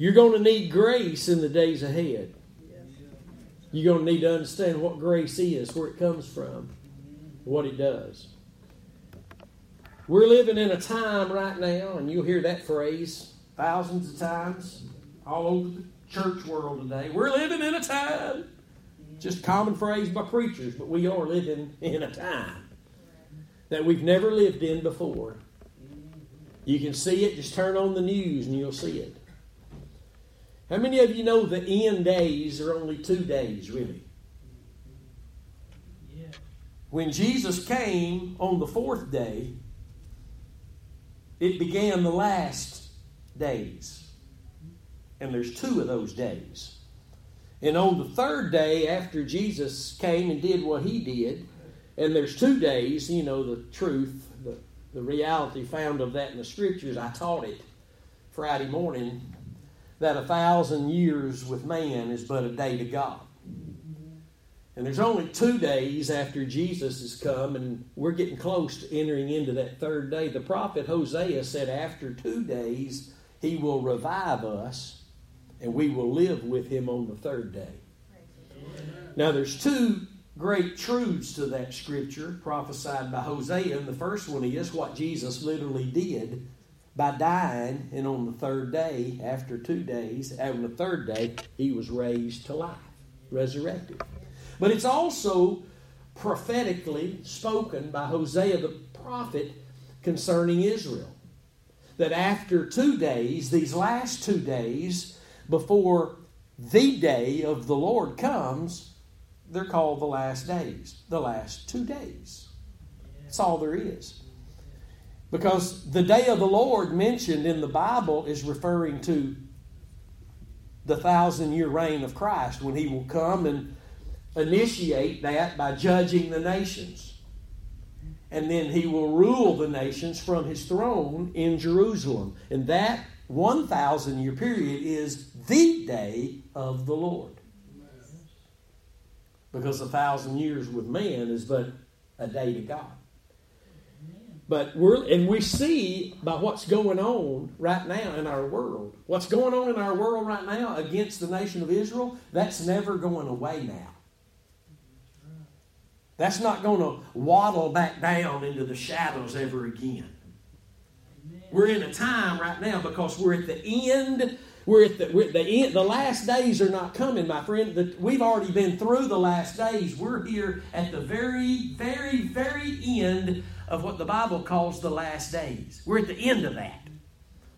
You're going to need grace in the days ahead. You're going to need to understand what grace is, where it comes from, what it does. We're living in a time right now, and you'll hear that phrase thousands of times all over the church world today. We're living in a time. Just common phrase by preachers, but we are living in a time that we've never lived in before. You can see it, just turn on the news and you'll see it. How many of you know the end days are only two days, really? Yeah. When Jesus came on the fourth day, it began the last days. And there's two of those days. And on the third day, after Jesus came and did what he did, and there's two days, you know, the truth, the, the reality found of that in the scriptures. I taught it Friday morning that a thousand years with man is but a day to God. And there's only two days after Jesus has come, and we're getting close to entering into that third day. The prophet Hosea said, After two days, he will revive us, and we will live with him on the third day. Now, there's two great truths to that scripture prophesied by Hosea, and the first one is what Jesus literally did by dying, and on the third day, after two days, on the third day, he was raised to life, resurrected. But it's also prophetically spoken by Hosea the prophet concerning Israel. That after two days, these last two days, before the day of the Lord comes, they're called the last days, the last two days. That's all there is. Because the day of the Lord mentioned in the Bible is referring to the thousand year reign of Christ when he will come and initiate that by judging the nations. And then he will rule the nations from his throne in Jerusalem. And that 1,000 year period is the day of the Lord. Because a thousand years with man is but a day to God. But we're, and we see by what's going on right now in our world, what's going on in our world right now against the nation of Israel, that's never going away now. That's not going to waddle back down into the shadows ever again. We're in a time right now because we're at the end. We're at the, we're at the end. The last days are not coming, my friend. The, we've already been through the last days. We're here at the very, very, very end of what the Bible calls the last days. We're at the end of that.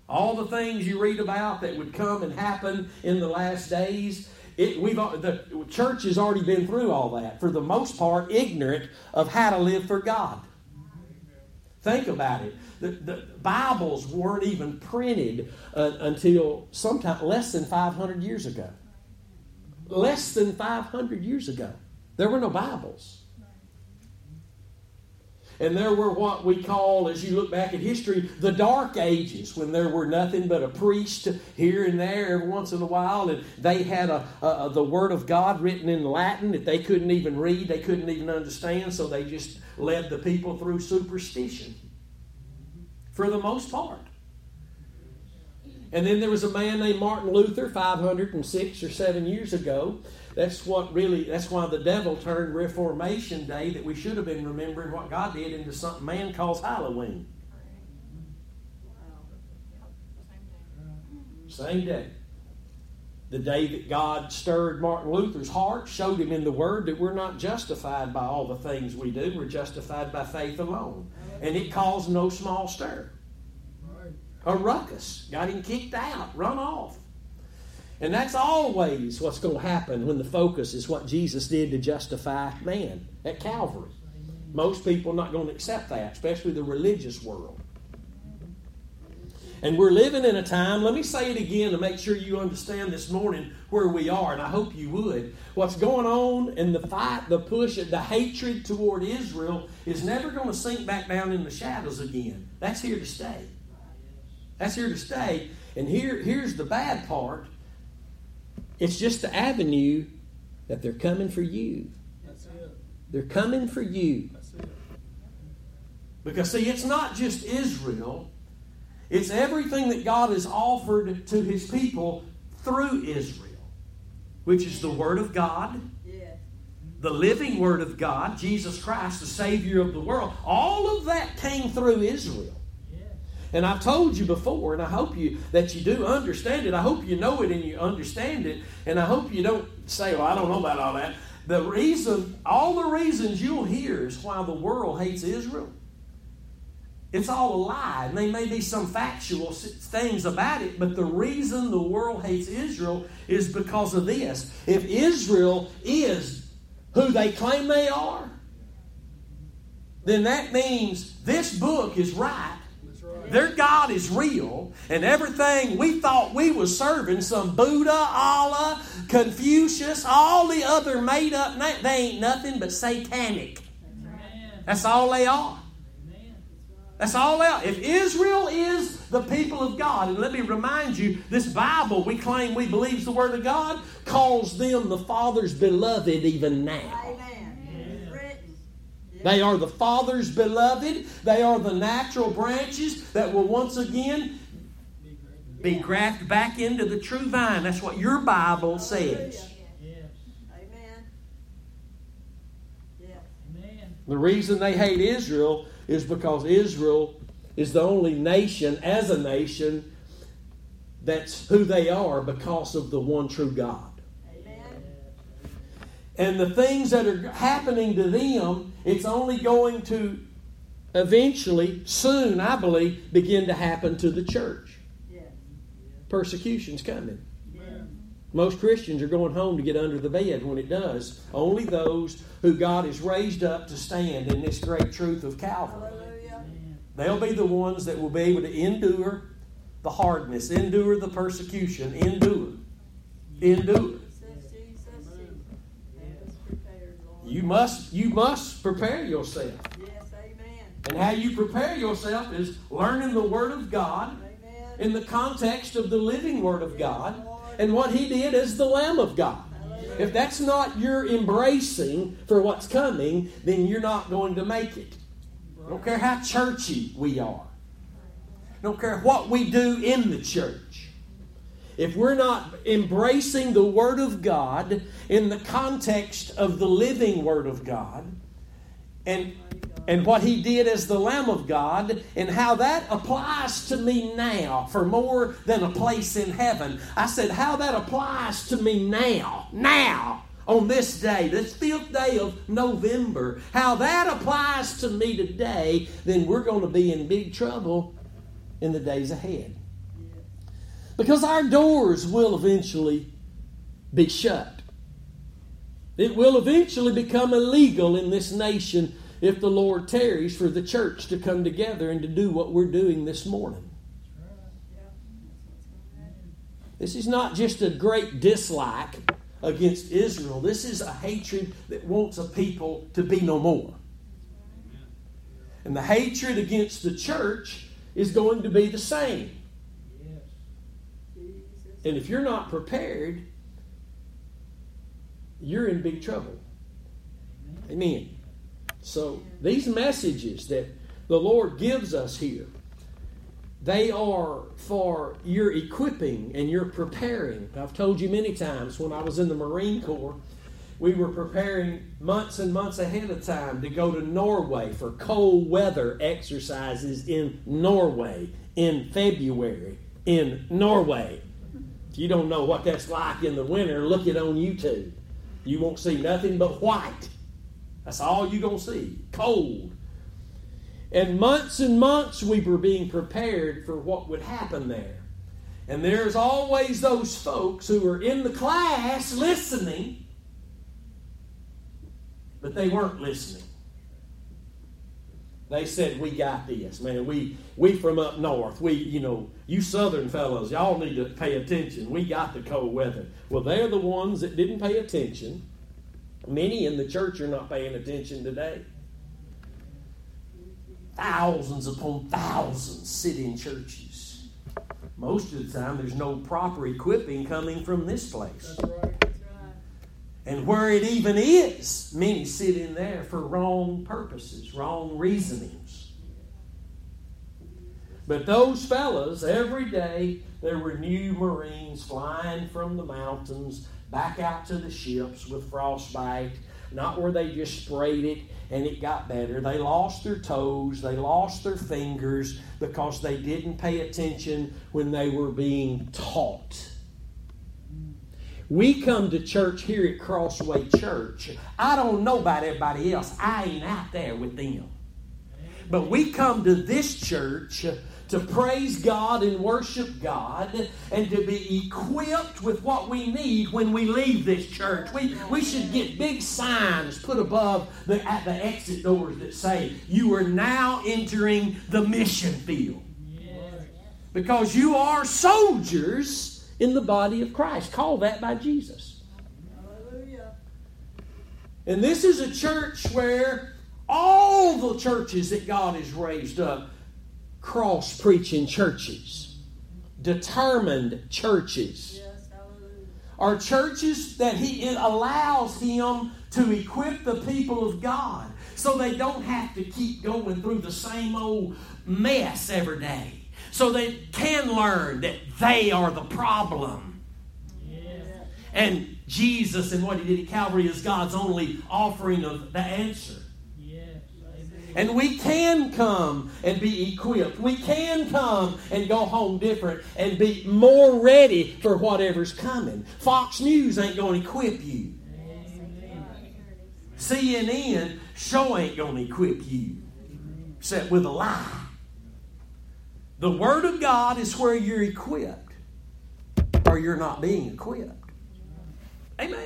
All the things you read about that would come and happen in the last days, it, we've the church has already been through all that. For the most part, ignorant of how to live for God. Think about it. The, the Bibles weren't even printed uh, until sometime less than 500 years ago. Less than 500 years ago. There were no Bibles. And there were what we call, as you look back at history, the dark ages, when there were nothing but a priest here and there every once in a while, and they had a, a, the Word of God written in Latin that they couldn't even read, they couldn't even understand, so they just led the people through superstition. For the most part. And then there was a man named Martin Luther, 506 or 7 years ago, that's what really, that's why the devil turned Reformation Day that we should have been remembering what God did into something man calls Halloween. Same day. The day that God stirred Martin Luther's heart, showed him in the Word that we're not justified by all the things we do, we're justified by faith alone. And it caused no small stir. A ruckus. Got him kicked out, run off. And that's always what's going to happen when the focus is what Jesus did to justify man at Calvary. Most people are not going to accept that, especially the religious world. And we're living in a time, let me say it again to make sure you understand this morning where we are, and I hope you would. What's going on in the fight, the push, the hatred toward Israel is never going to sink back down in the shadows again. That's here to stay. That's here to stay. And here, here's the bad part it's just the avenue that they're coming for you. They're coming for you. Because, see, it's not just Israel, It's everything that God has offered to his people through Israel, which is the Word of God, the living Word of God, Jesus Christ, the Savior of the world. All of that came through Israel. And I've told you before, and I hope you that you do understand it. I hope you know it and you understand it. And I hope you don't say, "Well, I don't know about all that." The reason, all the reasons you'll hear is why the world hates Israel. It's all a lie, and there may be some factual things about it, but the reason the world hates Israel is because of this. If Israel is who they claim they are, then that means this book is right their God is real, and everything we thought we was serving, some Buddha, Allah, Confucius, all the other made up, they ain't nothing but satanic. That's all they are. That's all they are. If Israel is the people of God, and let me remind you, this Bible we claim we believe is the Word of God calls them the Father's beloved even now. They are the Father's beloved. They are the natural branches that will once again be grafted back into the true vine. That's what your Bible says. Amen. The reason they hate Israel is because Israel is the only nation, as a nation, that's who they are because of the one true God. And the things that are happening to them, it's only going to eventually, soon, I believe, begin to happen to the church. Persecution's coming. Most Christians are going home to get under the bed when it does. Only those who God has raised up to stand in this great truth of Calvary. They'll be the ones that will be able to endure the hardness, endure the persecution, endure. Endure. You must you must prepare yourself. Yes, amen. And how you prepare yourself is learning the Word of God amen. in the context of the living Word of God and what He did as the Lamb of God. If that's not your embracing for what's coming, then you're not going to make it. I don't care how churchy we are. I don't care what we do in the church if we're not embracing the Word of God in the context of the living Word of God and, and what He did as the Lamb of God and how that applies to me now for more than a place in heaven, I said, how that applies to me now, now. On this day, this fifth day of November, how that applies to me today, then we're going to be in big trouble in the days ahead. Because our doors will eventually be shut. It will eventually become illegal in this nation if the Lord tarries for the church to come together and to do what we're doing this morning. This is not just a great dislike against Israel. This is a hatred that wants a people to be no more. And the hatred against the church is going to be the same. And if you're not prepared, you're in big trouble. Amen. So these messages that the Lord gives us here, they are for your equipping and your preparing. I've told you many times when I was in the Marine Corps, we were preparing months and months ahead of time to go to Norway for cold weather exercises in Norway in February in Norway. You don't know what that's like in the winter, look it on YouTube. You won't see nothing but white. That's all you're going to see. Cold. And months and months we were being prepared for what would happen there. And there's always those folks who are in the class listening, but they weren't listening. They said, We got this, man. We we from up north. We, you know, you southern fellows, y'all need to pay attention. We got the cold weather. Well, they're the ones that didn't pay attention. Many in the church are not paying attention today. Thousands upon thousands sit in churches. Most of the time, there's no proper equipping coming from this place. And where it even is, many sit in there for wrong purposes, wrong reasonings. But those fellas, every day, there were new Marines flying from the mountains back out to the ships with frostbite. Not where they just sprayed it and it got better. They lost their toes, they lost their fingers because they didn't pay attention when they were being taught. We come to church here at Crossway Church. I don't know about everybody else. I ain't out there with them. But we come to this church to praise God and worship God and to be equipped with what we need when we leave this church. We, we should get big signs put above the, at the exit doors that say, You are now entering the mission field. Because you are soldiers in the body of Christ. Called that by Jesus. And this is a church where all the churches that God has raised up cross preaching churches, determined churches. Are churches that he allows him to equip the people of God so they don't have to keep going through the same old mess every day. So they can learn that they are the problem. And Jesus and what he did at Calvary is God's only offering of the answer. And we can come and be equipped. We can come and go home different and be more ready for whatever's coming. Fox News ain't going to equip you. CNN show ain't going to equip you, except with a lie. The Word of God is where you're equipped, or you're not being equipped. Amen.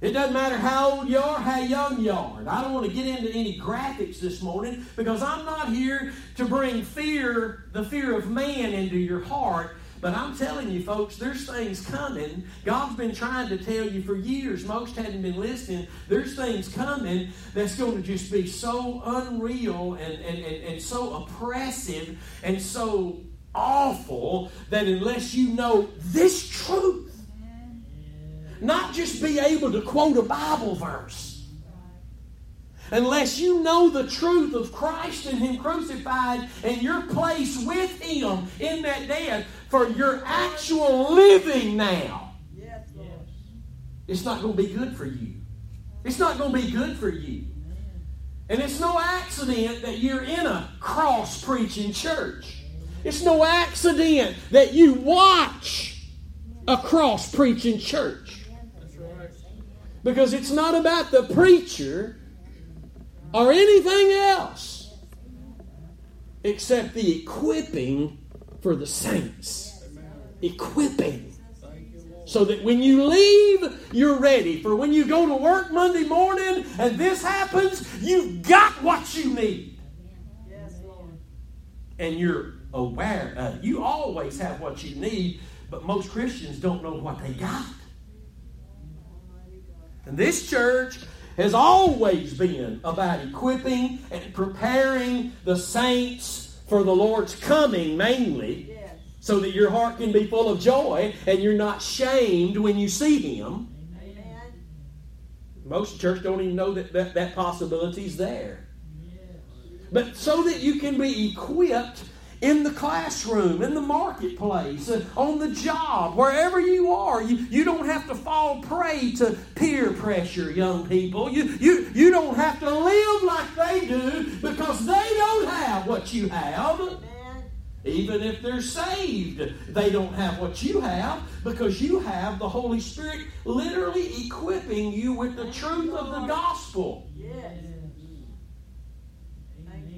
It doesn't matter how old you are, how young you are. And I don't want to get into any graphics this morning because I'm not here to bring fear, the fear of man, into your heart. But I'm telling you, folks, there's things coming. God's been trying to tell you for years. Most hadn't been listening. There's things coming that's going to just be so unreal and, and, and, and so oppressive and so awful that unless you know this truth, not just be able to quote a Bible verse. Unless you know the truth of Christ and Him crucified and your place with Him in that death for your actual living now, it's not going to be good for you. It's not going to be good for you. And it's no accident that you're in a cross preaching church. It's no accident that you watch a cross preaching church. Because it's not about the preacher or anything else except the equipping for the saints. Equipping. So that when you leave, you're ready. For when you go to work Monday morning and this happens, you've got what you need. And you're aware. Uh, you always have what you need, but most Christians don't know what they got. And this church has always been about equipping and preparing the saints for the Lord's coming, mainly, yes. so that your heart can be full of joy and you're not shamed when you see Him. Amen. Most church don't even know that that, that possibility is there. Yes. But so that you can be equipped in the classroom, in the marketplace, on the job, wherever you are. You, you don't have to fall prey to peer pressure, young people. You, you, you don't have to live like they do because they don't have what you have. Even if they're saved, they don't have what you have because you have the Holy Spirit literally equipping you with the truth of the gospel. Yes.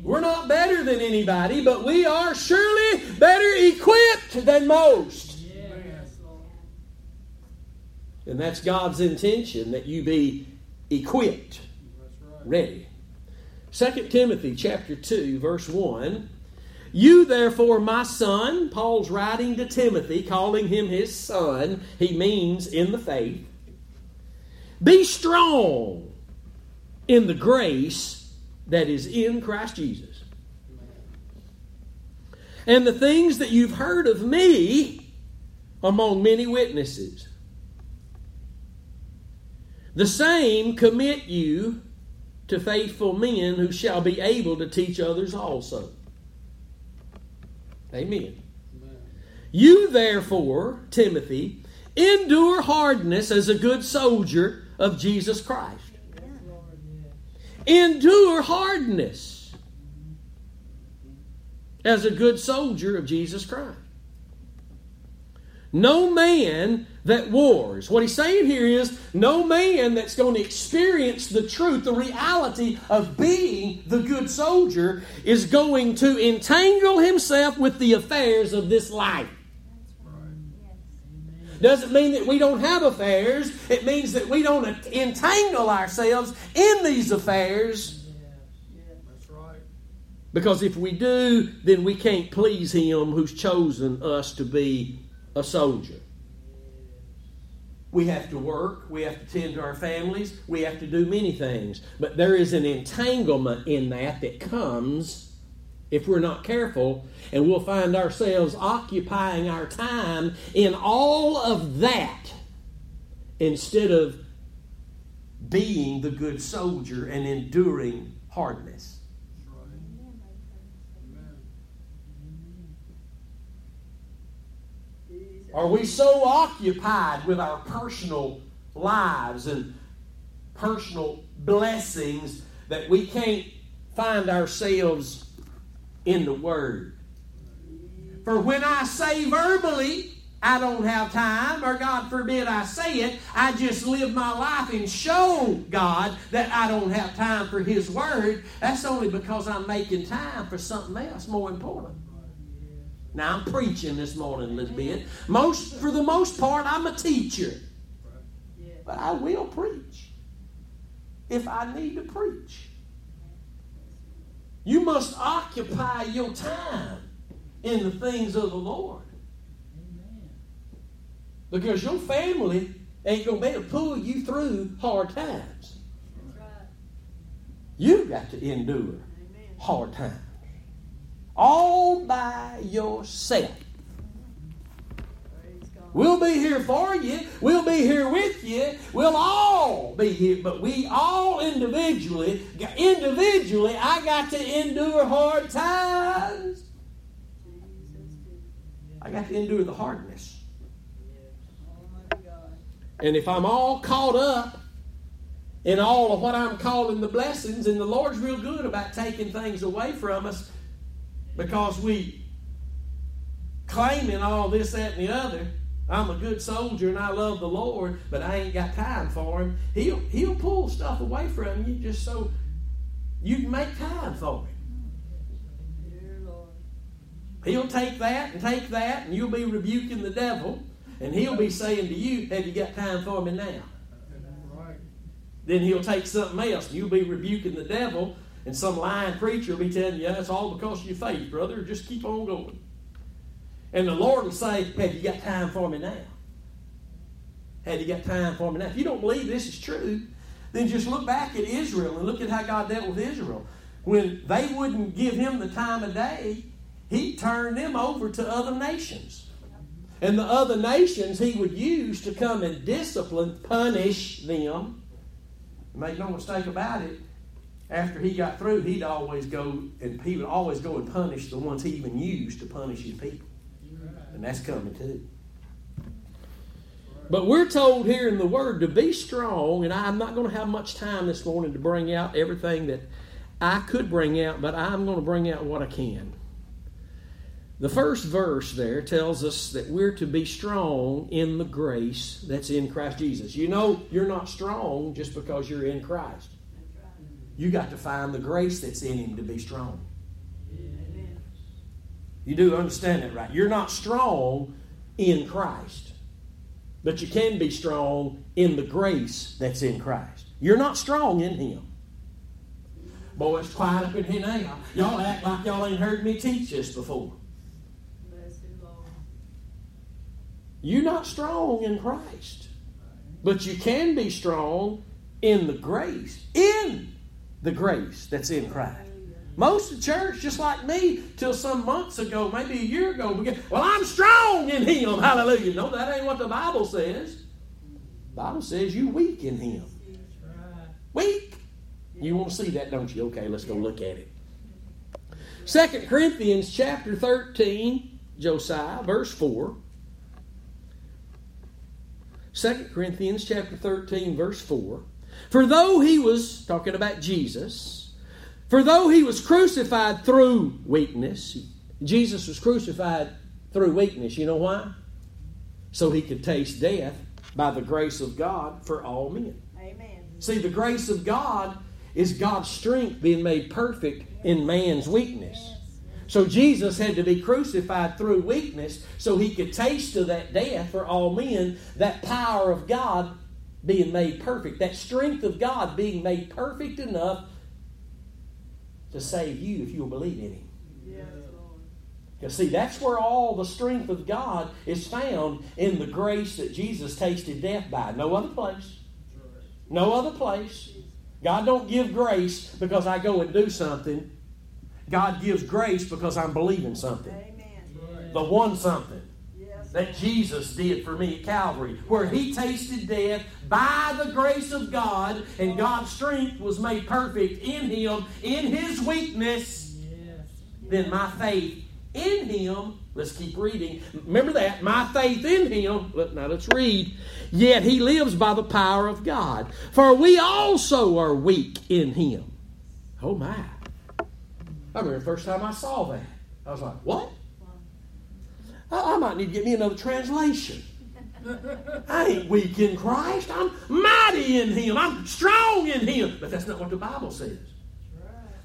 We're not better than anybody, but we are surely better equipped than most. And that's God's intention that you be equipped, ready. 2 Timothy chapter 2 verse 1 You therefore my son Paul's writing to Timothy calling him his son he means in the faith be strong in the grace that is in Christ Jesus. And the things that you've heard of me among many witnesses. The same commit you to faithful men who shall be able to teach others also. Amen. You, therefore, Timothy, endure hardness as a good soldier of Jesus Christ. Endure hardness as a good soldier of Jesus Christ. No man that wars. What he's saying here is no man that's going to experience the truth, the reality of being the good soldier, is going to entangle himself with the affairs of this life. Doesn't mean that we don't have affairs. It means that we don't entangle ourselves in these affairs. Because if we do, then we can't please Him who's chosen us to be a soldier. We have to work, we have to tend to our families, we have to do many things. But there is an entanglement in that that comes if we're not careful, and we'll find ourselves occupying our time in all of that instead of being the good soldier and enduring hardness. Are we so occupied with our personal lives and personal blessings that we can't find ourselves in the Word? For when I say verbally, I don't have time, or God forbid I say it, I just live my life and show God that I don't have time for His Word. That's only because I'm making time for something else more important. Now I'm preaching this morning, Elizabeth. Most, for the most part, I'm a teacher, but I will preach if I need to preach. You must occupy your time in the things of the Lord. Because your family ain't going to be able to pull you through hard times. You've got to endure hard times all by yourself. We'll be here for you. We'll be here with you. We'll all be here, but we all individually, individually, I got to endure hard times. I got to endure the hardness. And if I'm all caught up in all of what I'm calling the blessings, and the Lord's real good about taking things away from us, because we claiming all this, that, and the other. I'm a good soldier and I love the Lord, but I ain't got time for him. He'll he'll pull stuff away from you just so you can make time for him. He'll take that and take that, and you'll be rebuking the devil, and he'll be saying to you, Have you got time for me now? Then he'll take something else, and you'll be rebuking the devil, and some lying preacher will be telling you, it's all because of your faith, brother. Just keep on going. And the Lord will say, Have you got time for me now? Have you got time for me now? If you don't believe this is true, then just look back at Israel and look at how God dealt with Israel. When they wouldn't give him the time of day, he turned them over to other nations. And the other nations he would use to come and discipline, punish them. Make no mistake about it, after he got through, he'd always go and he would always go and punish the ones he even used to punish his people. And that's coming too. But we're told here in the Word to be strong, and I'm not going to have much time this morning to bring out everything that I could bring out, but I'm going to bring out what I can. The first verse there tells us that we're to be strong in the grace that's in Christ Jesus. You know, you're not strong just because you're in Christ. You got to find the grace that's in him to be strong. You do understand that, right? You're not strong in Christ, but you can be strong in the grace that's in Christ. You're not strong in him. Boy, it's quiet up in here now. Y'all act like y'all ain't heard me teach this before. You're not strong in Christ, but you can be strong in the grace. In the grace that's in Christ. Most of the church, just like me, till some months ago, maybe a year ago, began, well, I'm strong in Him. Hallelujah. No, that ain't what the Bible says. The Bible says you weak in Him. Weak. You want to see that, don't you? Okay, let's go look at it. 2 Corinthians chapter 13, Josiah, verse 4. 2 Corinthians chapter 13, verse 4. For though he was, talking about Jesus, for though he was crucified through weakness, Jesus was crucified through weakness. You know why? So he could taste death by the grace of God for all men. Amen. See, the grace of God is God's strength being made perfect in man's weakness. So Jesus had to be crucified through weakness so he could taste of that death for all men, that power of God being made perfect, that strength of God being made perfect enough to save you if you'll believe in him. Because, see, that's where all the strength of God is found in the grace that Jesus tasted death by. No other place. No other place. God don't give grace because I go and do something. God gives grace because I'm believing something. Amen. The one something that Jesus did for me at Calvary, where He tasted death by the grace of God, and God's strength was made perfect in Him, in His weakness. Then my faith in Him. Let's keep reading. Remember that. My faith in Him. Now let's read. Yet He lives by the power of God. For we also are weak in Him. Oh my. I remember the first time I saw that. I was like, what? I, I might need to get me another translation. I ain't weak in Christ. I'm mighty in Him. I'm strong in Him. But that's not what the Bible says.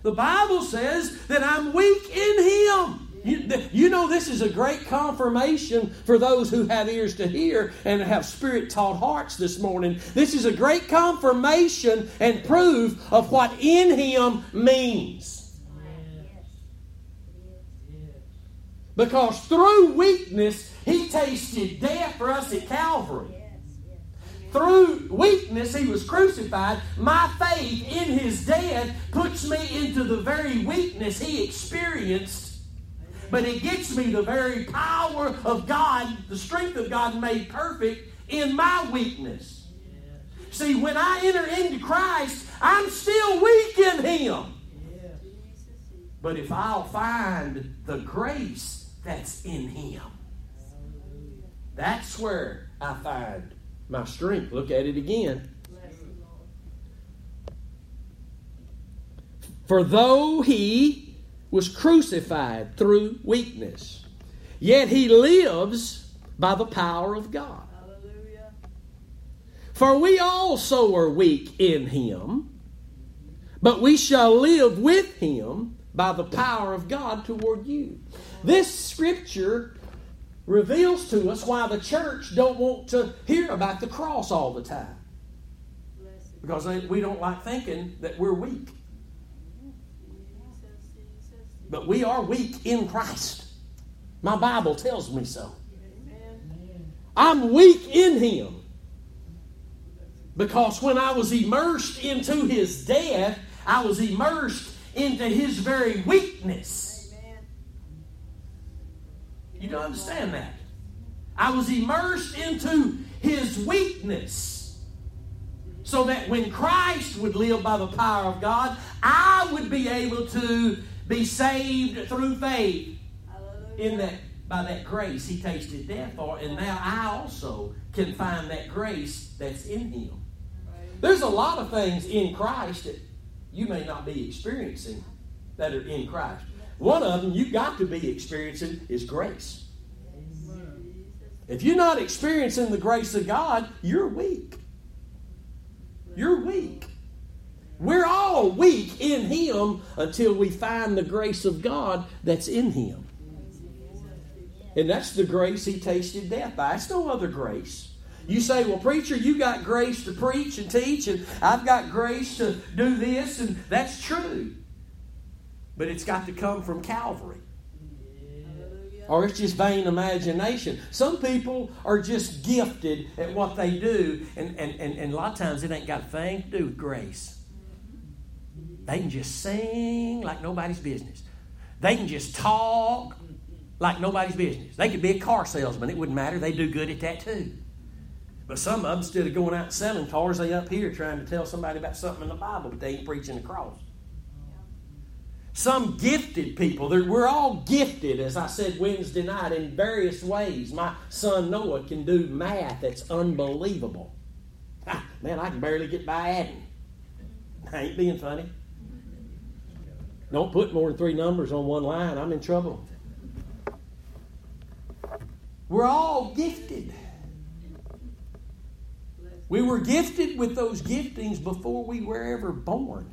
The Bible says that I'm weak in Him. You, you, know, this is a great confirmation for those who have ears to hear and have spirit taught hearts this morning. This is a great confirmation and proof of what in Him means. Because through weakness, He tasted death for us at Calvary. Through weakness, He was crucified. My faith in His death puts me into the very weakness He experienced but it gets me the very power of God, the strength of God made perfect in my weakness. See, when I enter into Christ, I'm still weak in Him. But if I'll find the grace that's in Him, that's where I find my strength. Look at it again. For though He was crucified through weakness. Yet he lives by the power of God. Hallelujah. For we also are weak in him, but we shall live with him by the power of God toward you. This scripture reveals to us why the church don't want to hear about the cross all the time. Because we don't like thinking that we're weak. But we are weak in Christ. My Bible tells me so. I'm weak in Him. Because when I was immersed into His death, I was immersed into His very weakness. You don't understand that? I was immersed into His weakness. So that when Christ would live by the power of God, I would be able to be saved through faith in that by that grace he tasted death for, and now I also can find that grace that's in him. There's a lot of things in Christ that you may not be experiencing that are in Christ. One of them you've got to be experiencing is grace. If you're not experiencing the grace of God, you're weak. You're weak. We're all weak in Him until we find the grace of God that's in Him. And that's the grace He tasted death by. It's no other grace. You say, well, preacher, you got grace to preach and teach, and I've got grace to do this, and that's true. But it's got to come from Calvary. Or it's just vain imagination. Some people are just gifted at what they do, and, and, and, and a lot of times it ain't got a thing to do with grace. They can just sing like nobody's business. They can just talk like nobody's business. They could be a car salesman. It wouldn't matter. They do good at that too. But some of them, instead of going out and selling cars, they up here trying to tell somebody about something in the Bible, but they ain't preaching the cross. Some gifted people. We're all gifted, as I said Wednesday night, in various ways. My son Noah can do math that's unbelievable. Ah, man, I can barely get by adding. I ain't being funny. Don't put more than three numbers on one line, I'm in trouble. We're all gifted. We were gifted with those giftings before we were ever born.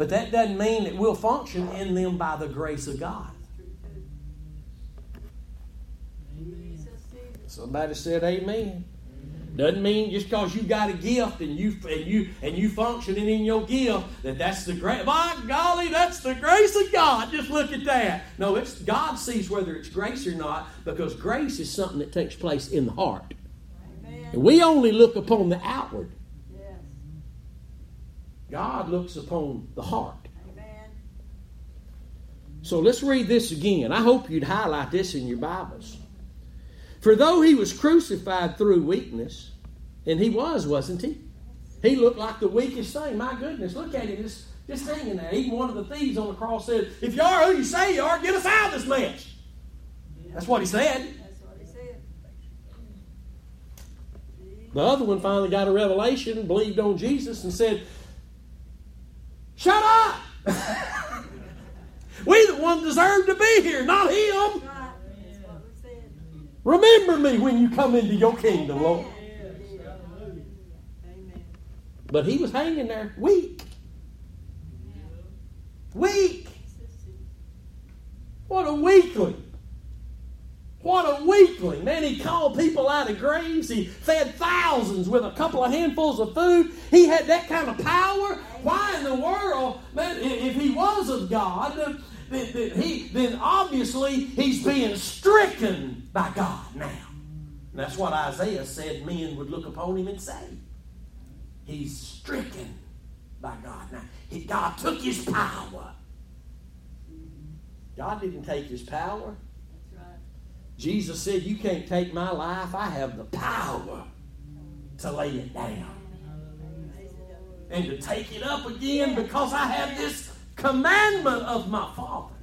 But that doesn't mean that we'll function in them by the grace of God. Somebody said amen. Doesn't mean just because you got a gift and you and you and you functioning in your gift that that's the grace. My golly, that's the grace of God. Just look at that. No, it's God sees whether it's grace or not because grace is something that takes place in the heart. Amen. And we only look upon the outward. God looks upon the heart. Amen. So let's read this again. I hope you'd highlight this in your Bibles. For though he was crucified through weakness, and he was, wasn't he? He looked like the weakest thing. My goodness, look at him just, just hanging there. Even one of the thieves on the cross said, If you are who you say you are, get us out of this mess. That's what he said. The other one finally got a revelation, believed on Jesus, and said, Shut up! we the one deserve to be here, not him. Remember me when you come into your kingdom, Lord. But he was hanging there weak. Weak. What a weakling. What a weakling. Man, he called people out of graves. He fed thousands with a couple of handfuls of food. He had that kind of power. Why in the world, man, if he was of God, then, then, he, then obviously he's being stricken by God now. And that's what Isaiah said men would look upon him and say. He's stricken by God. Now, he, God took his power. God didn't take his power. Jesus said, You can't take my life. I have the power to lay it down and to take it up again because I have this commandment of my Father.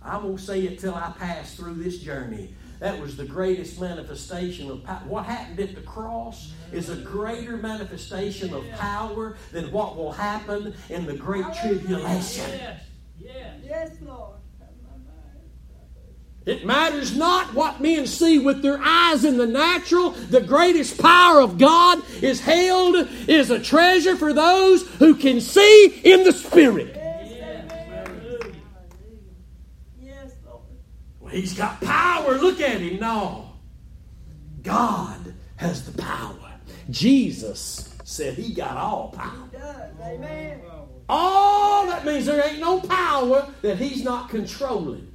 I won't say it till I pass through this journey. That was the greatest manifestation of power. What happened at the cross is a greater manifestation of power than what will happen in the great tribulation. Yes, yes. yes Lord. It matters not what men see with their eyes in the natural. The greatest power of God is held, is a treasure for those who can see in the Spirit. Well, he's got power. Look at him. No. God has the power. Jesus said he got all power. Amen. All that means there ain't no power that he's not controlling.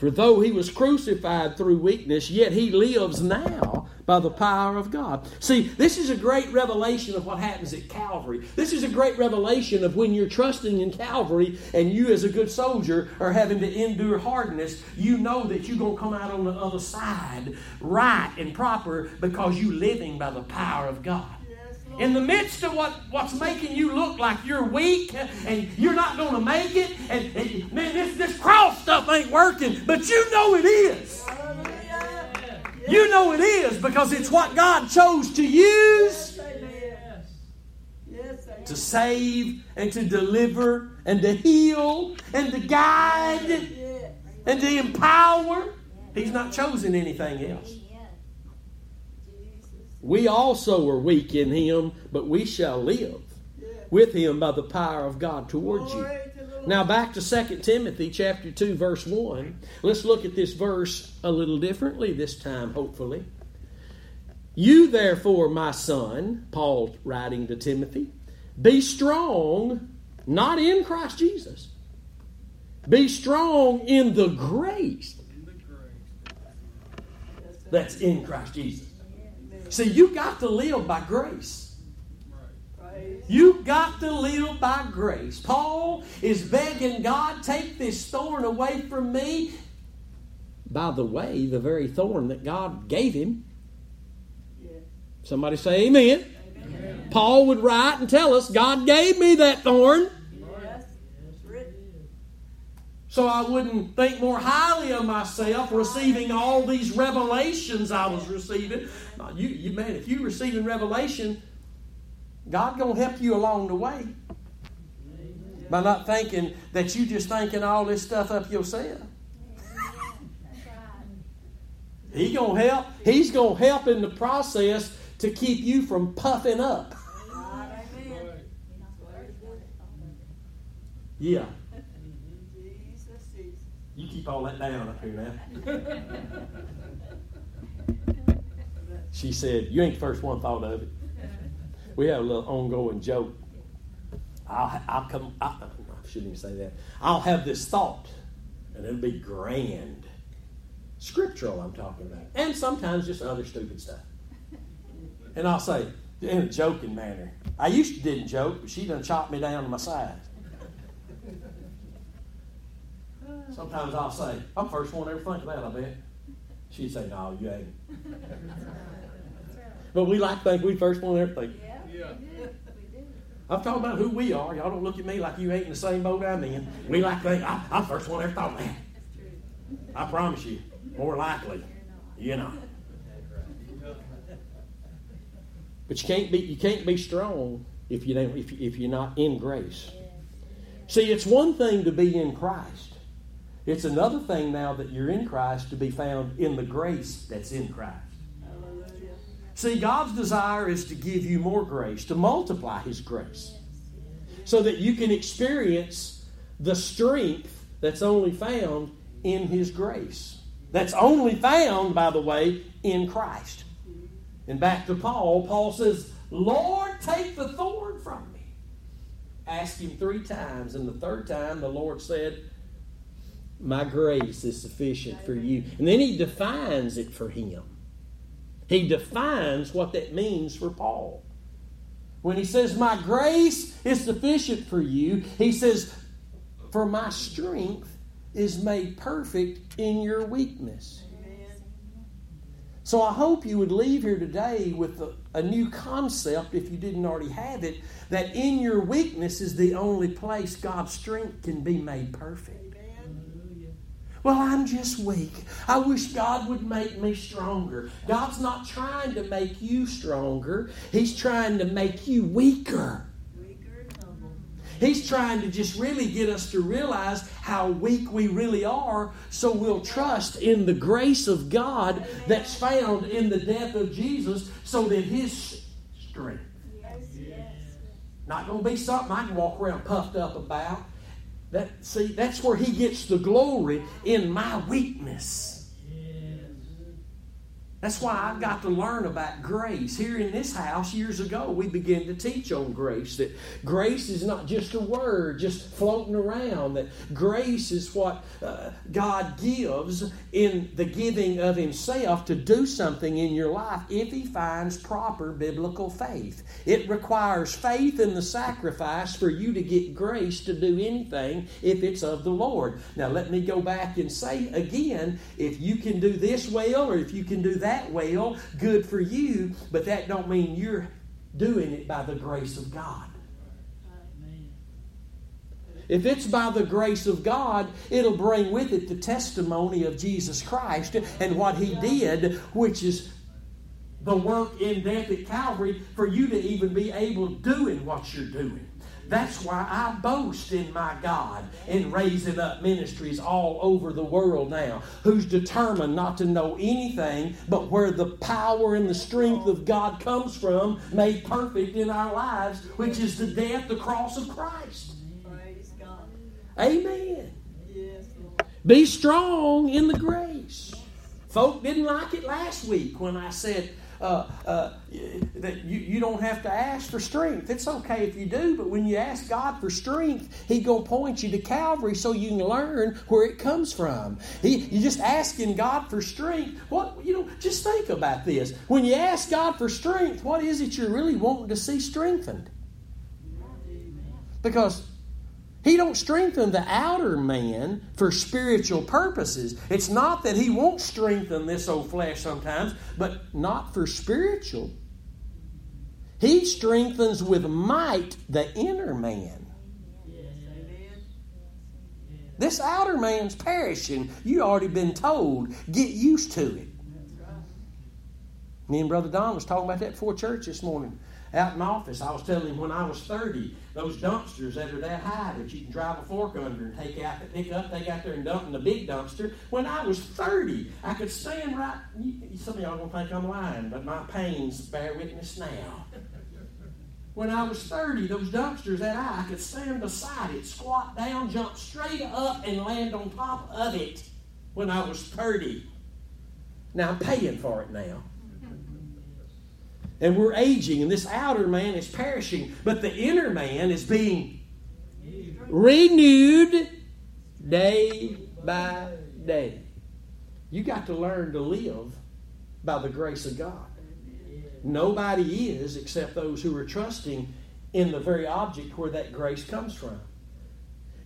For though he was crucified through weakness, yet he lives now by the power of God. See, this is a great revelation of what happens at Calvary. This is a great revelation of when you're trusting in Calvary and you, as a good soldier, are having to endure hardness. You know that you're going to come out on the other side right and proper because you're living by the power of God in the midst of what, what's making you look like you're weak and you're not going to make it, and, and, man, this, this cross stuff ain't working, but you know it is. You know it is because it's what God chose to use to save and to deliver and to heal and to guide and to empower. He's not chosen anything else. We also are weak in him, but we shall live with him by the power of God towards you. Now back to 2 Timothy chapter 2 verse 1. Let's look at this verse a little differently this time hopefully. You therefore my son, Paul writing to Timothy, be strong not in Christ Jesus. Be strong in the grace that's in Christ Jesus. See, you got to live by grace. You got to live by grace. Paul is begging God, take this thorn away from me. By the way, the very thorn that God gave him. Somebody say amen. amen. Paul would write and tell us, God gave me that thorn. So I wouldn't think more highly of myself receiving all these revelations I was receiving. You, you man, if you're receiving revelation, God gonna help you along the way. By not thinking that you just thinking all this stuff up yourself. He gonna help. He's gonna help in the process to keep you from puffing up. Yeah. Keep all that down up here now. she said, You ain't the first one thought of it. We have a little ongoing joke. I'll, I'll come, I, I shouldn't even say that. I'll have this thought, and it'll be grand. Scriptural, I'm talking about. And sometimes just other stupid stuff. And I'll say, in a joking manner, I used to didn't joke, but she done chopped me down to my size. Sometimes I'll say, I'm the first one to ever think of that, I bet. She'd say, No, you ain't. but we like to think we first one to ever think. Yeah. I'm talking about who we are. Y'all don't look at me like you ain't in the same boat I'm in. We like to think, I, I'm first one ever thought that. I promise you, more likely, you know. But you can't be you can't be strong if you don't if, if you're not in grace. See, it's one thing to be in Christ. It's another thing now that you're in Christ to be found in the grace that's in Christ. See, God's desire is to give you more grace, to multiply His grace, so that you can experience the strength that's only found in His grace. That's only found, by the way, in Christ. And back to Paul, Paul says, Lord, take the thorn from me. Ask him three times, and the third time the Lord said, my grace is sufficient for you. And then he defines it for him. He defines what that means for Paul. When he says, My grace is sufficient for you, he says, For my strength is made perfect in your weakness. So I hope you would leave here today with a, a, new concept, if you didn't already have it, that in your weakness is the only place God's strength can be made perfect. Well, I'm just weak. I wish God would make me stronger. God's not trying to make you stronger, He's trying to make you weaker. He's trying to just really get us to realize how weak we really are so we'll trust in the grace of God that's found in the death of Jesus so that His strength. Not going to be something I can walk around puffed up about. That see, that's where he gets the glory in my weakness. That's why I've got to learn about grace. Here in this house, years ago, we began to teach on grace. That grace is not just a word just floating around, that grace is what uh, God gives in the giving of Himself to do something in your life if He finds proper biblical faith. It requires faith in the sacrifice for you to get grace to do anything if it's of the Lord. Now, let me go back and say again if you can do this well or if you can do that that well, good for you, but that don't mean you're doing it by the grace of God. If it's by the grace of God, it'll bring with it the testimony of Jesus Christ and what He did, which is the work in death at Calvary for you to even be able doing what you're doing. That's why I boast in my God in raising up ministries all over the world now, who's determined not to know anything but where the power and the strength of God comes from, made perfect in our lives, which is the death, the cross of Christ. Amen. Be strong in the grace. Folk didn't like it last week when I said, uh, uh, that you, you don't have to ask for strength. It's okay if you do, but when you ask God for strength, He's gonna point you to Calvary so you can learn where it comes from. He, you're just asking God for strength. What you know? Just think about this. When you ask God for strength, what is it you're really wanting to see strengthened? Because he don't strengthen the outer man for spiritual purposes. It's not that he won't strengthen this old flesh sometimes, but not for spiritual. He strengthens with might the inner man. This outer man's perishing. You already been told. Get used to it. Me and Brother Don was talking about that before church this morning out in office. I was telling him when I was 30, those dumpsters that are that high that you can drive a fork under and take out the pick up, they got there and dump in the big dumpster. When I was 30, I could stand right. Some of y'all gonna think I'm lying, but my pains bear witness now. When I was 30, those dumpsters that high, I could stand beside it, squat down, jump straight up, and land on top of it when I was 30. Now I'm paying for it now and we're aging, and this outer man is perishing, but the inner man is being renewed day by day. You got to learn to live by the grace of God. Nobody is except those who are trusting in the very object where that grace comes from.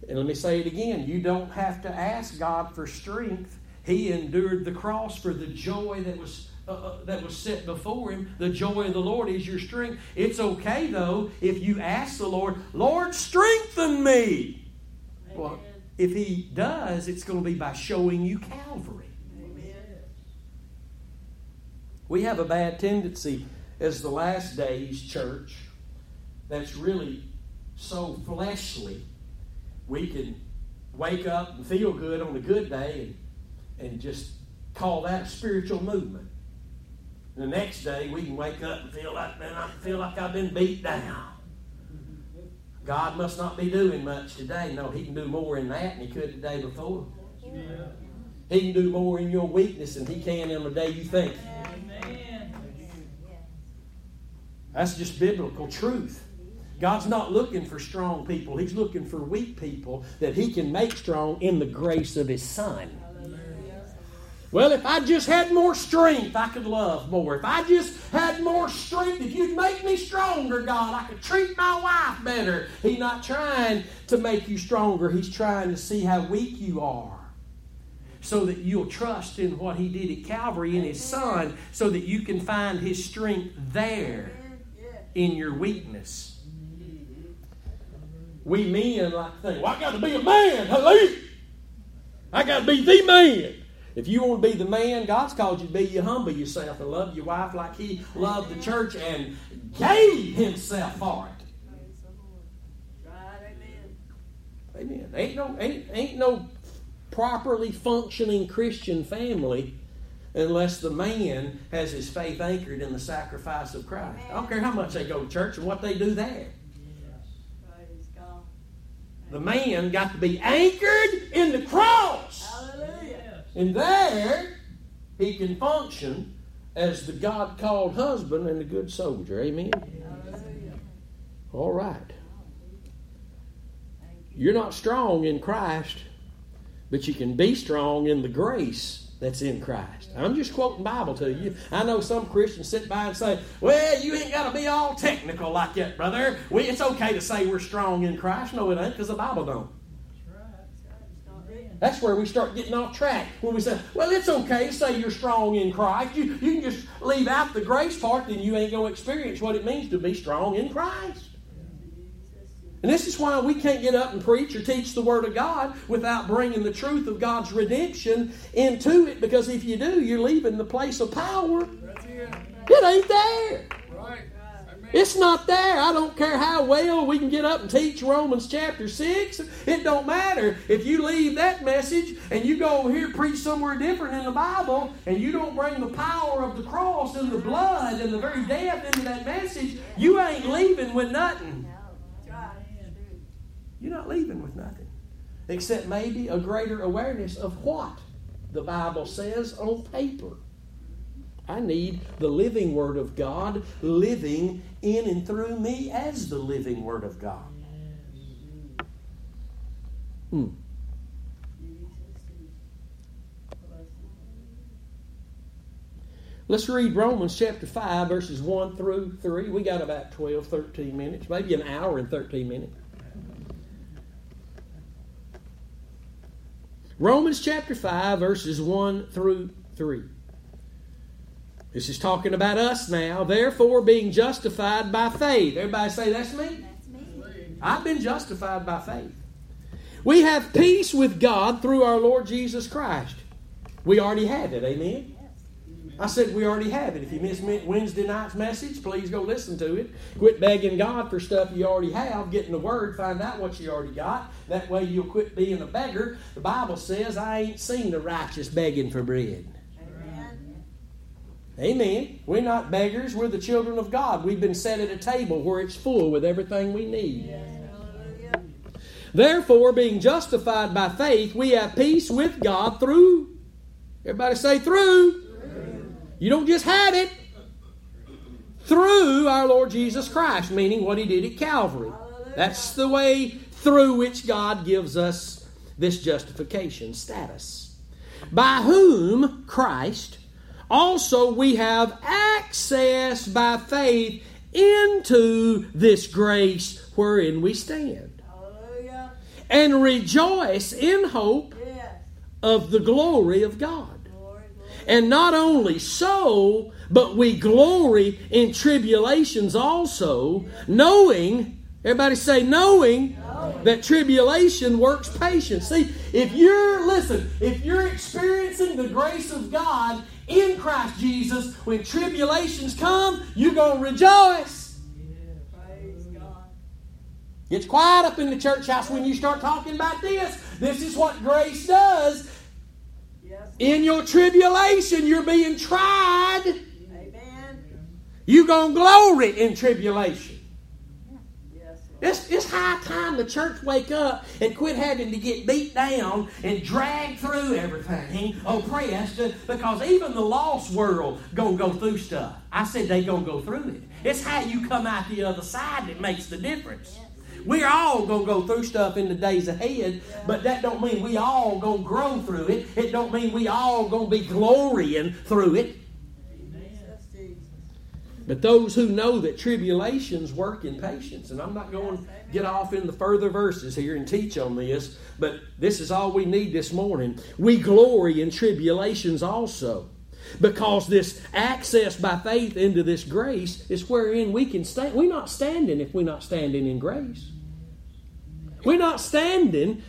And let me say it again you don't have to ask God for strength. He endured the cross for the joy that was uh, uh, that was set before him. The joy of the Lord is your strength. It's okay, though, if you ask the Lord, Lord, strengthen me. Amen. Well, if he does, it's going to be by showing you Calvary. Amen. We have a bad tendency as the last days church that's really so fleshly. We can wake up and feel good on a good day and, and just call that a spiritual movement. The next day, we can wake up and feel like, man, I feel like I've been beat down. God must not be doing much today. No, He can do more in that than He could the day before. He can do more in your weakness than He can in the day you think. That's just biblical truth. God's not looking for strong people. He's looking for weak people that He can make strong in the grace of His Son. Well, if I just had more strength, I could love more. If I just had more strength, if you'd make me stronger, God, I could treat my wife better. He's not trying to make you stronger, He's trying to see how weak you are. So that you'll trust in what He did at Calvary in His Son, so that you can find His strength there in your weakness. We men like to think, well, I got to be a man. Hello. I got to be the man. If you want to be the man, God's called you to be, you humble yourself and love your wife like He loved the church and gave Himself for it. Amen. Amen. Ain't no ain't, ain't no properly functioning Christian family unless the man has his faith anchored in the sacrifice of Christ. I don't care how much they go to church and what they do there. The man got to be anchored in the cross. And there, he can function as the God called husband and the good soldier. Amen? All right. You're not strong in Christ, but you can be strong in the grace that's in Christ. I'm just quoting Bible to you. I know some Christians sit by and say, "Well, you ain't got to be all technical like that, brother. We, it's okay to say we're strong in Christ." No, it ain't, because the Bible don't. That's where we start getting off track. When we say, well, it's okay to say you're strong in Christ. You, you can just leave out the grace part, then you ain't going to experience what it means to be strong in Christ. And this is why we can't get up and preach or teach the Word of God without bringing the truth of God's redemption into it, because if you do, you're leaving the place of power. It ain't there. It's not there. I don't care how well we can get up and teach Romans chapter 6. It don't matter. If you leave that message and you go over here preach somewhere different in the Bible and you don't bring the power of the cross and the blood and the very death into that message, you ain't leaving with nothing. You're not leaving with nothing. Except maybe a greater awareness of what the Bible says on paper. I need the living Word of God living in and through me as the living Word of God. Hmm. Let's read Romans chapter 5, verses 1 through 3. We got about 12, 13 minutes, maybe an hour and 13 minutes. Romans chapter 5, verses 1 through 3. This is talking about us now. Therefore, being justified by faith. Everybody say, That's me? That's me. I've been justified by faith. We have peace with God through our Lord Jesus Christ. We already have it. Amen? I said we already have it. If you missed Wednesday night's message, please go listen to it. Quit begging God for stuff you already have. Get in the Word, find out what you already got. That way you'll quit being a beggar. The Bible says, I ain't seen the righteous begging for bread. Amen. We're not beggars. We're the children of God. We've been set at a table where it's full with everything we need. Therefore, being justified by faith, we have peace with God through. Everybody say through. through. You don't just have it. Through our Lord Jesus Christ, meaning what He did at Calvary. That's the way through which God gives us this justification status. By whom Christ also we have access by faith into this grace wherein we stand. Hallelujah. And rejoice in hope yes. of the glory of God. Glory, glory. And not only so, but we glory in tribulations also, knowing, everybody say, knowing that tribulation works patience. See, if you're, listen, if you're experiencing the grace of God in Christ Jesus, when tribulations come, you're going to rejoice. It's quiet up in the church house when you start talking about this. This is what grace does. In your tribulation, you're being tried. Amen. You're going to glory in tribulation. It's, it's high time the church wake up and quit having to get beat down and drag through everything, oppressed, because even the lost world gonna go through stuff. I said they gonna go through it. It's how you come out the other side that makes the difference. We're all gonna go through stuff in the days ahead, but that don't mean we all gonna grow through it. It don't mean we all gonna be glorying through it. But those who know that tribulations work in patience, and I'm not going to get off in the further verses here and teach on this, but this is all we need this morning. We glory in tribulations also, because this access by faith into this grace is wherein we can stand. We're not standing if we're not standing in grace. We're not standing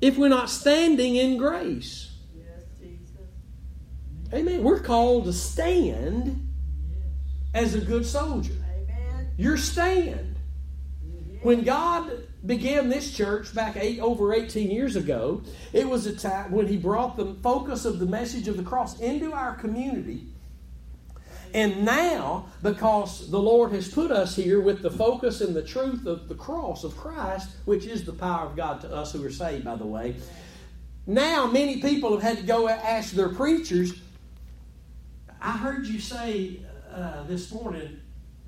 if we're not standing in grace. Amen. We're called to stand as a good soldier. Amen. Your stand. Mm-hmm. When God began this church back eight, over 18 years ago, it was a time when He brought the focus of the message of the cross into our community. And now, because the Lord has put us here with the focus and the truth of the cross of Christ, which is the power of God to us who are saved, by the way, now many people have had to go ask their preachers. I heard you say uh, this morning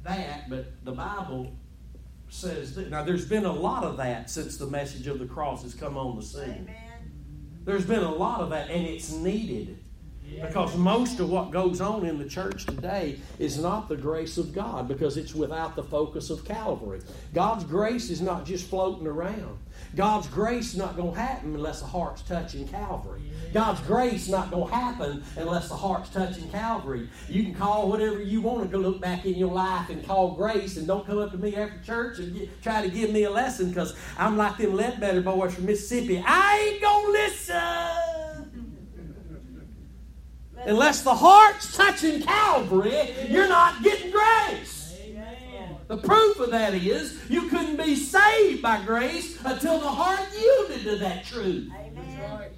that, but the Bible says that. Now, there's been a lot of that since the message of the cross has come on the scene. Amen. There's been a lot of that, and it's needed. Because most of what goes on in the church today is not the grace of God because it's without the focus of Calvary. God's grace is not just floating around. God's grace is not going to happen unless the heart's touching Calvary. God's grace not going to happen unless the heart's touching Calvary. You can call whatever you want to go look back in your life and call grace, and don't come up to me after church and get, try to give me a lesson because I'm like them Ledbetter boys from Mississippi. I ain't going to listen. Unless the heart's touching Calvary, you're not getting grace. The proof of that is you couldn't be saved by grace until the heart yielded to that truth. Amen.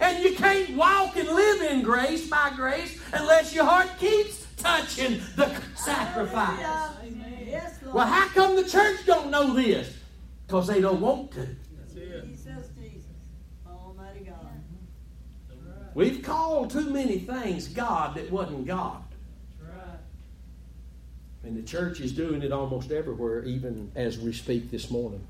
And you can't walk and live in grace by grace unless your heart keeps touching the sacrifice. Well, how come the church don't know this? Because they don't want to. We've called too many things God that wasn't God. And the church is doing it almost everywhere, even as we speak this morning.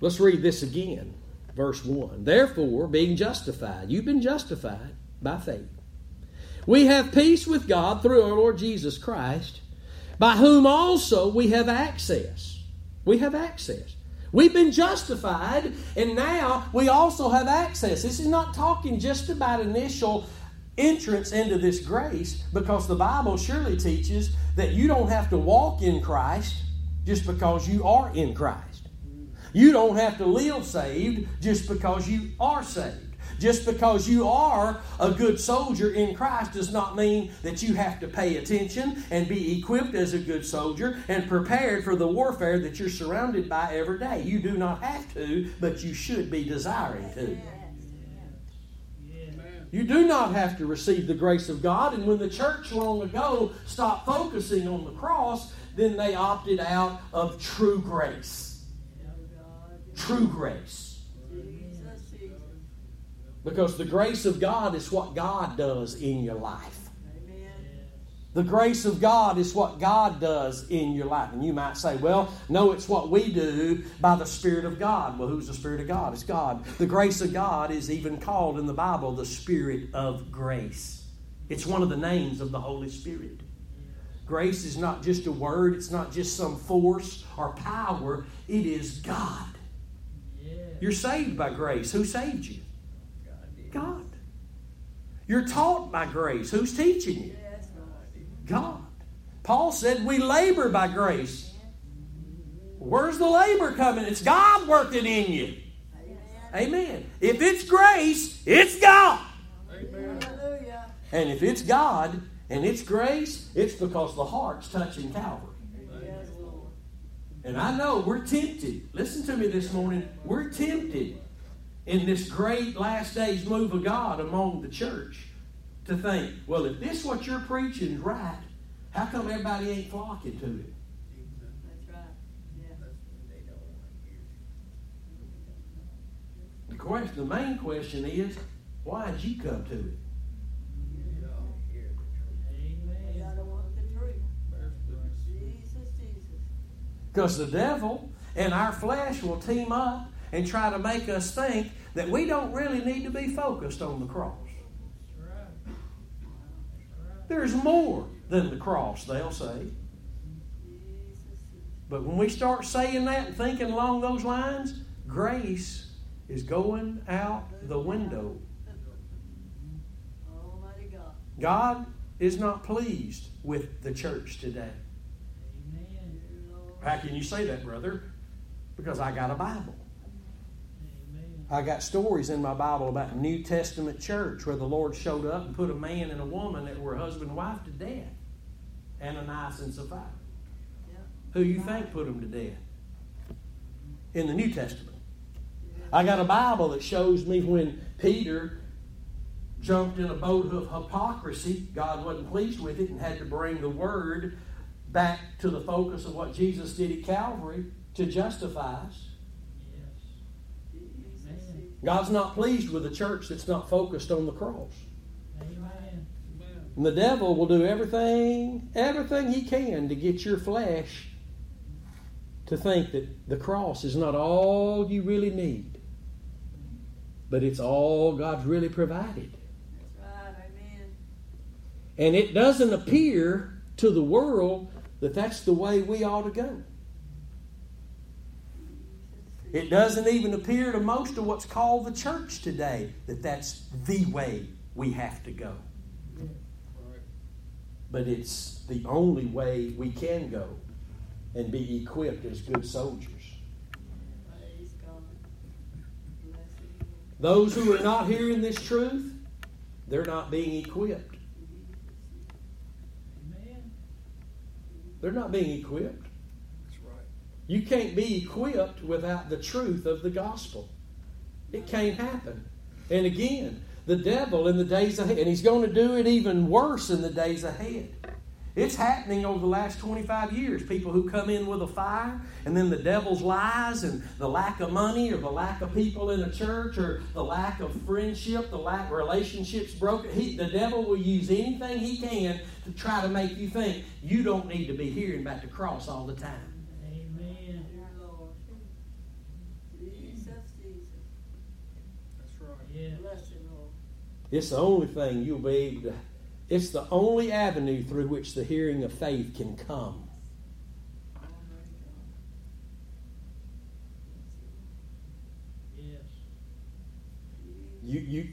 Let's read this again. Verse 1. Therefore, being justified, you've been justified by faith. We have peace with God through our Lord Jesus Christ, by whom also we have access. We have access. We've been justified, and now we also have access. This is not talking just about initial entrance into this grace because the Bible surely teaches that you don't have to walk in Christ just because you are in Christ. You don't have to live saved just because you are saved. Just because you are a good soldier in Christ does not mean that you have to pay attention and be equipped as a good soldier and prepared for the warfare that you're surrounded by every day. You do not have to, but you should be desiring to. You do not have to receive the grace of God. And when the church long ago stopped focusing on the cross, then they opted out of true grace. True grace. Because the grace of God is what God does in your life. The grace of God is what God does in your life. And you might say, well, no, it's what we do by the Spirit of God. Well, who's the Spirit of God? It's God. The grace of God is even called in the Bible the Spirit of grace. It's one of the names of the Holy Spirit. Grace is not just a word, it's not just some force or power, it is God. You're saved by grace. Who saved you? God. You're taught by grace. Who's teaching you? God. Paul said we labor by grace. Where's the labor coming? It's God working in you. Amen. If it's grace, it's God. And if it's God and it's grace, it's because the heart's touching Calvary. And I know we're tempted. Listen to me this morning. We're tempted in this great last days move of God among the church to think, well, if this what you're preaching is right, how come everybody ain't flocking to it? That's right. Yeah. The question, the main question is, why did you come to it? Because the devil and our flesh will team up and try to make us think that we don't really need to be focused on the cross. There's more than the cross, they'll say. But when we start saying that and thinking along those lines, grace is going out the window. God is not pleased with the church today. How can you say that, brother? Because I got a Bible. I got stories in my Bible about New Testament church where the Lord showed up and put a man and a woman that were husband and wife to death. Ananias and Sapphira. Yeah. Who you think put them to death? In the New Testament. I got a Bible that shows me when Peter jumped in a boat of hypocrisy, God wasn't pleased with it and had to bring the word back to the focus of what Jesus did at Calvary to justify us. God's not pleased with a church that's not focused on the cross. Amen. And the devil will do everything, everything he can to get your flesh to think that the cross is not all you really need, but it's all God's really provided. That's right, amen. And it doesn't appear to the world that that's the way we ought to go. It doesn't even appear to most of what's called the church today that that's the way we have to go. But it's the only way we can go and be equipped as good soldiers. Those who are not hearing this truth, they're not being equipped. They're not being equipped. You can't be equipped without the truth of the gospel. It can't happen. And again, the devil in the days ahead, and he's going to do it even worse in the days ahead. It's happening over the last 25 years. People who come in with a fire, and then the devil's lies and the lack of money, or the lack of people in a church, or the lack of friendship, the lack of relationships broken. He, the devil will use anything he can to try to make you think you don't need to be hearing about the cross all the time. It's the only thing you'll be able to, it's the only avenue through which the hearing of faith can come. You, you,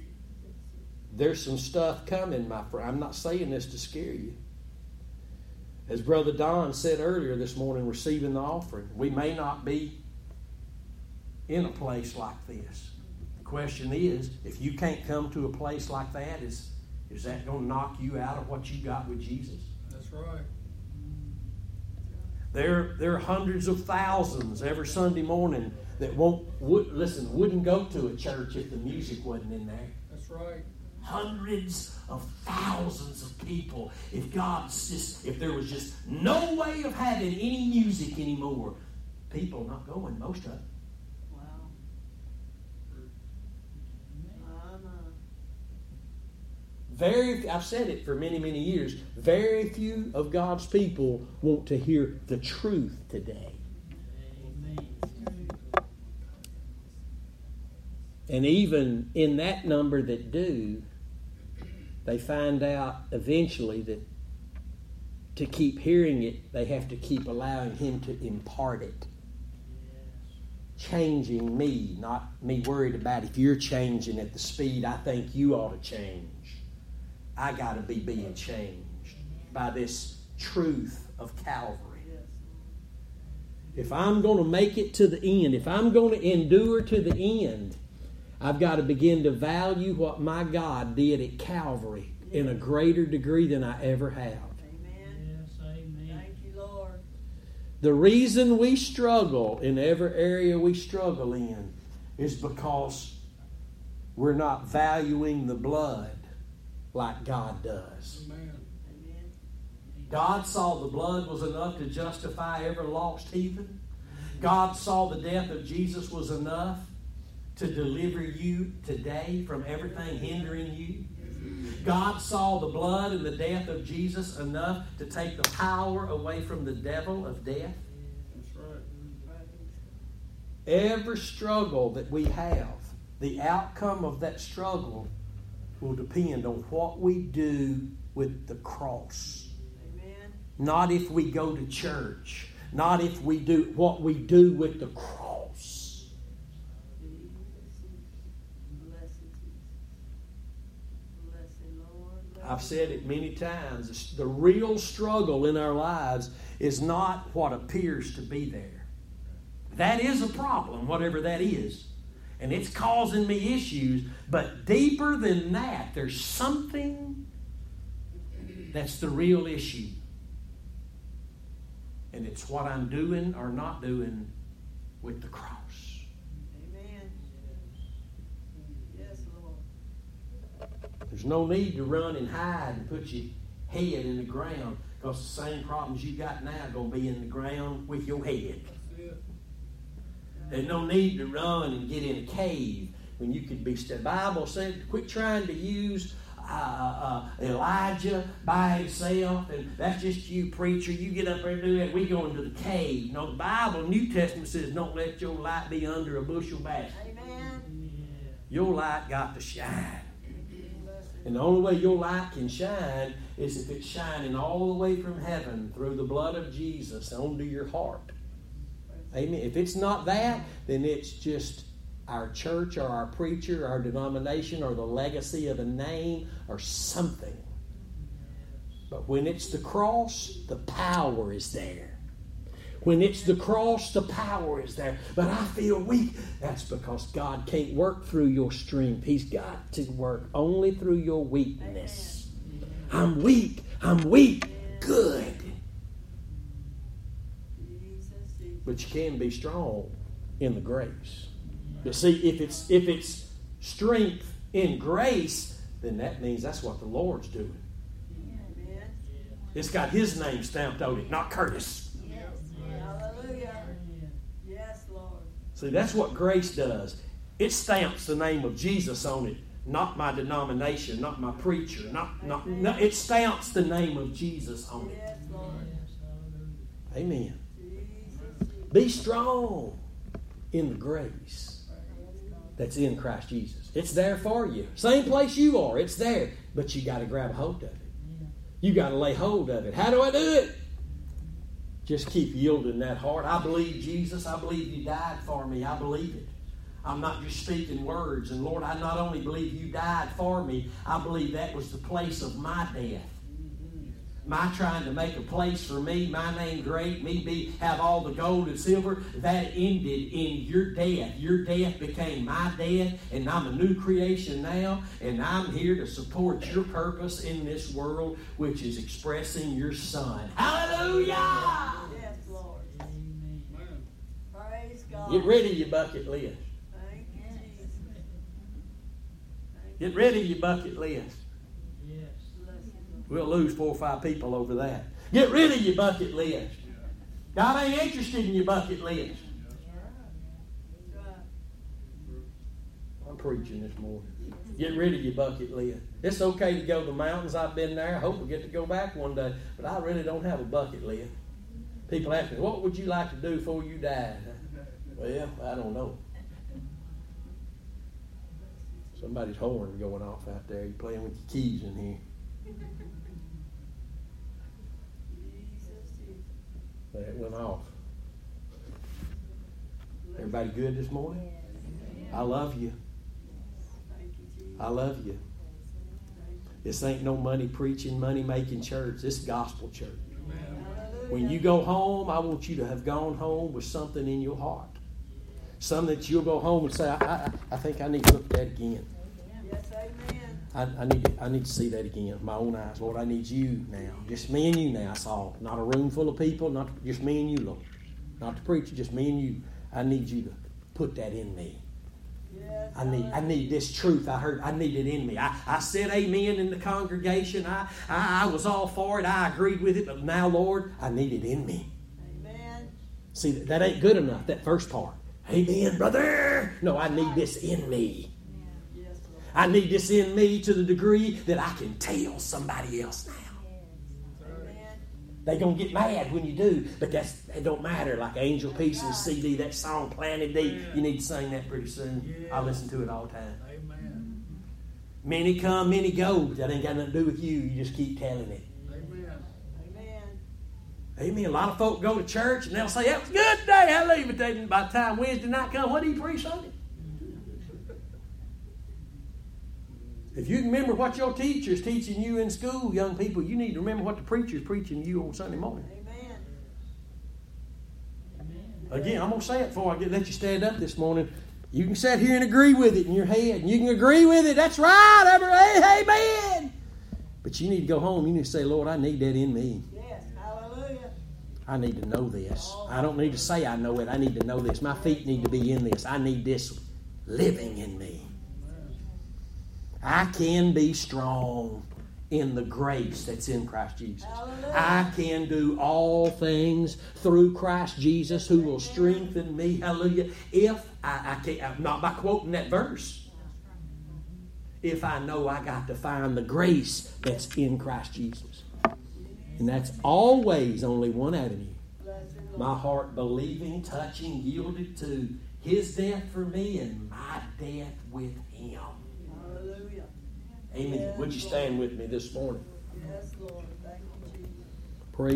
there's some stuff coming, my friend. I'm not saying this to scare you. As Brother Don said earlier this morning, receiving the offering, we may not be in a place like this. The question is, if you can't come to a place like that, is is that going to knock you out of what you got with Jesus? That's right. There, there are hundreds of thousands every Sunday morning that won't would, listen wouldn't go to a church if the music wasn't in there. That's right. Hundreds of thousands of people. If God's just if there was just no way of having any music anymore, people not going most of them. Very, I've said it for many, many years. Very few of God's people want to hear the truth today. And even in that number that do, they find out eventually that to keep hearing it, they have to keep allowing Him to impart it. Changing me, not me worried about if you're changing at the speed I think you ought to change. I got to be being changed by this truth of Calvary. If I'm going to make it to the end, if I'm going to endure to the end, I've got to begin to value what my God did at Calvary in a greater degree than I ever have. Amen. Yes, amen. Thank you, Lord. The reason we struggle in every area we struggle in is because we're not valuing the blood like God does. Amen. God saw the blood was enough to justify every lost heathen. God saw the death of Jesus was enough to deliver you today from everything hindering you. God saw the blood and the death of Jesus enough to take the power away from the devil of death. That's right. Every struggle that we have, the outcome of that struggle will depend on what we do with the cross. Amen. Not if we go to church, not if we do what we do with the cross. I've said it many times. The real struggle in our lives is not what appears to be there. That is a problem, whatever that is and it's causing me issues. But deeper than that, there's something that's the real issue. And it's what I'm doing or not doing with the cross. Amen. Yes, Lord. There's no need to run and hide and put your head in the ground because the same problems you got now are going to be in the ground with your head. There's no need to run and get in a cave when you could be. The Bible said, quit trying to use uh, uh, Elijah by himself, and that's just you, preacher. You get up there and do that. We go into the cave. No, the Bible, New Testament says, don't let your light be under a bushel basket. Amen. Your light got to shine. And the only way your light can shine is if it's shining all the way from heaven through the blood of Jesus onto your heart. Amen. If it's not that, then it's just our church or our preacher, or our denomination, or the legacy of a name or something. But when it's the cross, the power is there. When it's the cross, the power is there. But I feel weak. That's because God can't work through your strength. He's got to work only through your weakness. I'm weak. I'm weak. Good. But you can be strong in the grace. You see, if it's if it's strength in grace, then that means that's what the Lord's doing. It's got His name stamped on it, not Curtis. Yes, Hallelujah. Yes, Lord. See, that's what grace does. It stamps the name of Jesus on it, not my denomination, not my preacher, not not. No, it stamps the name of Jesus on it. Yes, Lord. Amen. Be strong in the grace that's in Christ Jesus. It's there for you. Same place you are, it's there. But you got to grab hold of it. You got to lay hold of it. How do I do it? Just keep yielding that heart. I believe Jesus. I believe you died for me. I believe it. I'm not just speaking words. And Lord, I not only believe you died for me, I believe that was the place of my death. My trying to make a place for me, my name great, me be have all the gold and silver, that ended in your death. Your death became my death, and I'm a new creation now, and I'm here to support your purpose in this world, which is expressing your son. Hallelujah! Yes, Lord. Amen. Praise God. Get rid of your bucket list. Thank you, Get you. rid of your bucket list. Yes. Bless you, Lord. We'll lose four or five people over that. Get rid of your bucket list. God ain't interested in your bucket list. I'm preaching this morning. Get rid of your bucket list. It's okay to go to the mountains. I've been there. I hope we get to go back one day. But I really don't have a bucket list. People ask me, what would you like to do before you die? Well, I don't know. Somebody's horn going off out there. You're playing with your keys in here. Jesus, Jesus. That went off. Everybody good this morning? I love you. Thank you, Jesus. I love you. This ain't no money preaching, money making church. This gospel church. When you go home, I want you to have gone home with something in your heart. Something that you'll go home and say, I, I, I think I need to look at that again. Yes, amen. I, I, need to, I need to see that again with my own eyes. Lord, I need you now. Just me and you now, that's all. Not a room full of people, not just me and you, Lord. Not the preacher, just me and you. I need you to put that in me. Yes, I need, I need this truth. I heard, I need it in me. I, I said amen in the congregation. I, I, I was all for it. I agreed with it. But now, Lord, I need it in me. Amen. See, that, that ain't good enough, that first part. Amen, brother. No, I need this in me. I need this in me to the degree that I can tell somebody else now. Amen. They gonna get mad when you do, but that's it don't matter. Like Angel Pieces CD, that song Planted Deep. You need to sing that pretty soon. I listen to it all the time. Amen. Many come, many go. That ain't got nothing to do with you. You just keep telling it. Amen. Amen. A lot of folk go to church and they'll say, That was a good day. Hallelujah. But then by the time Wednesday night comes, what do you preach Sunday? If you can remember what your teacher's teaching you in school, young people, you need to remember what the preacher's preaching to you on Sunday morning. Amen. Again, I'm going to say it before I get, let you stand up this morning. You can sit here and agree with it in your head, and you can agree with it. That's right. Every, hey, amen. But you need to go home. You need to say, Lord, I need that in me. Yes. Hallelujah. I need to know this. I don't need to say I know it. I need to know this. My feet need to be in this. I need this living in me. I can be strong in the grace that's in Christ Jesus. Hallelujah. I can do all things through Christ Jesus who will strengthen me. Hallelujah. If I, I can't, not by quoting that verse. If I know I got to find the grace that's in Christ Jesus. And that's always only one avenue. Bless you, Lord. My heart believing, touching, yielded to his death for me and my death with him. Amen. Would you stand with me this morning? Yes, Lord.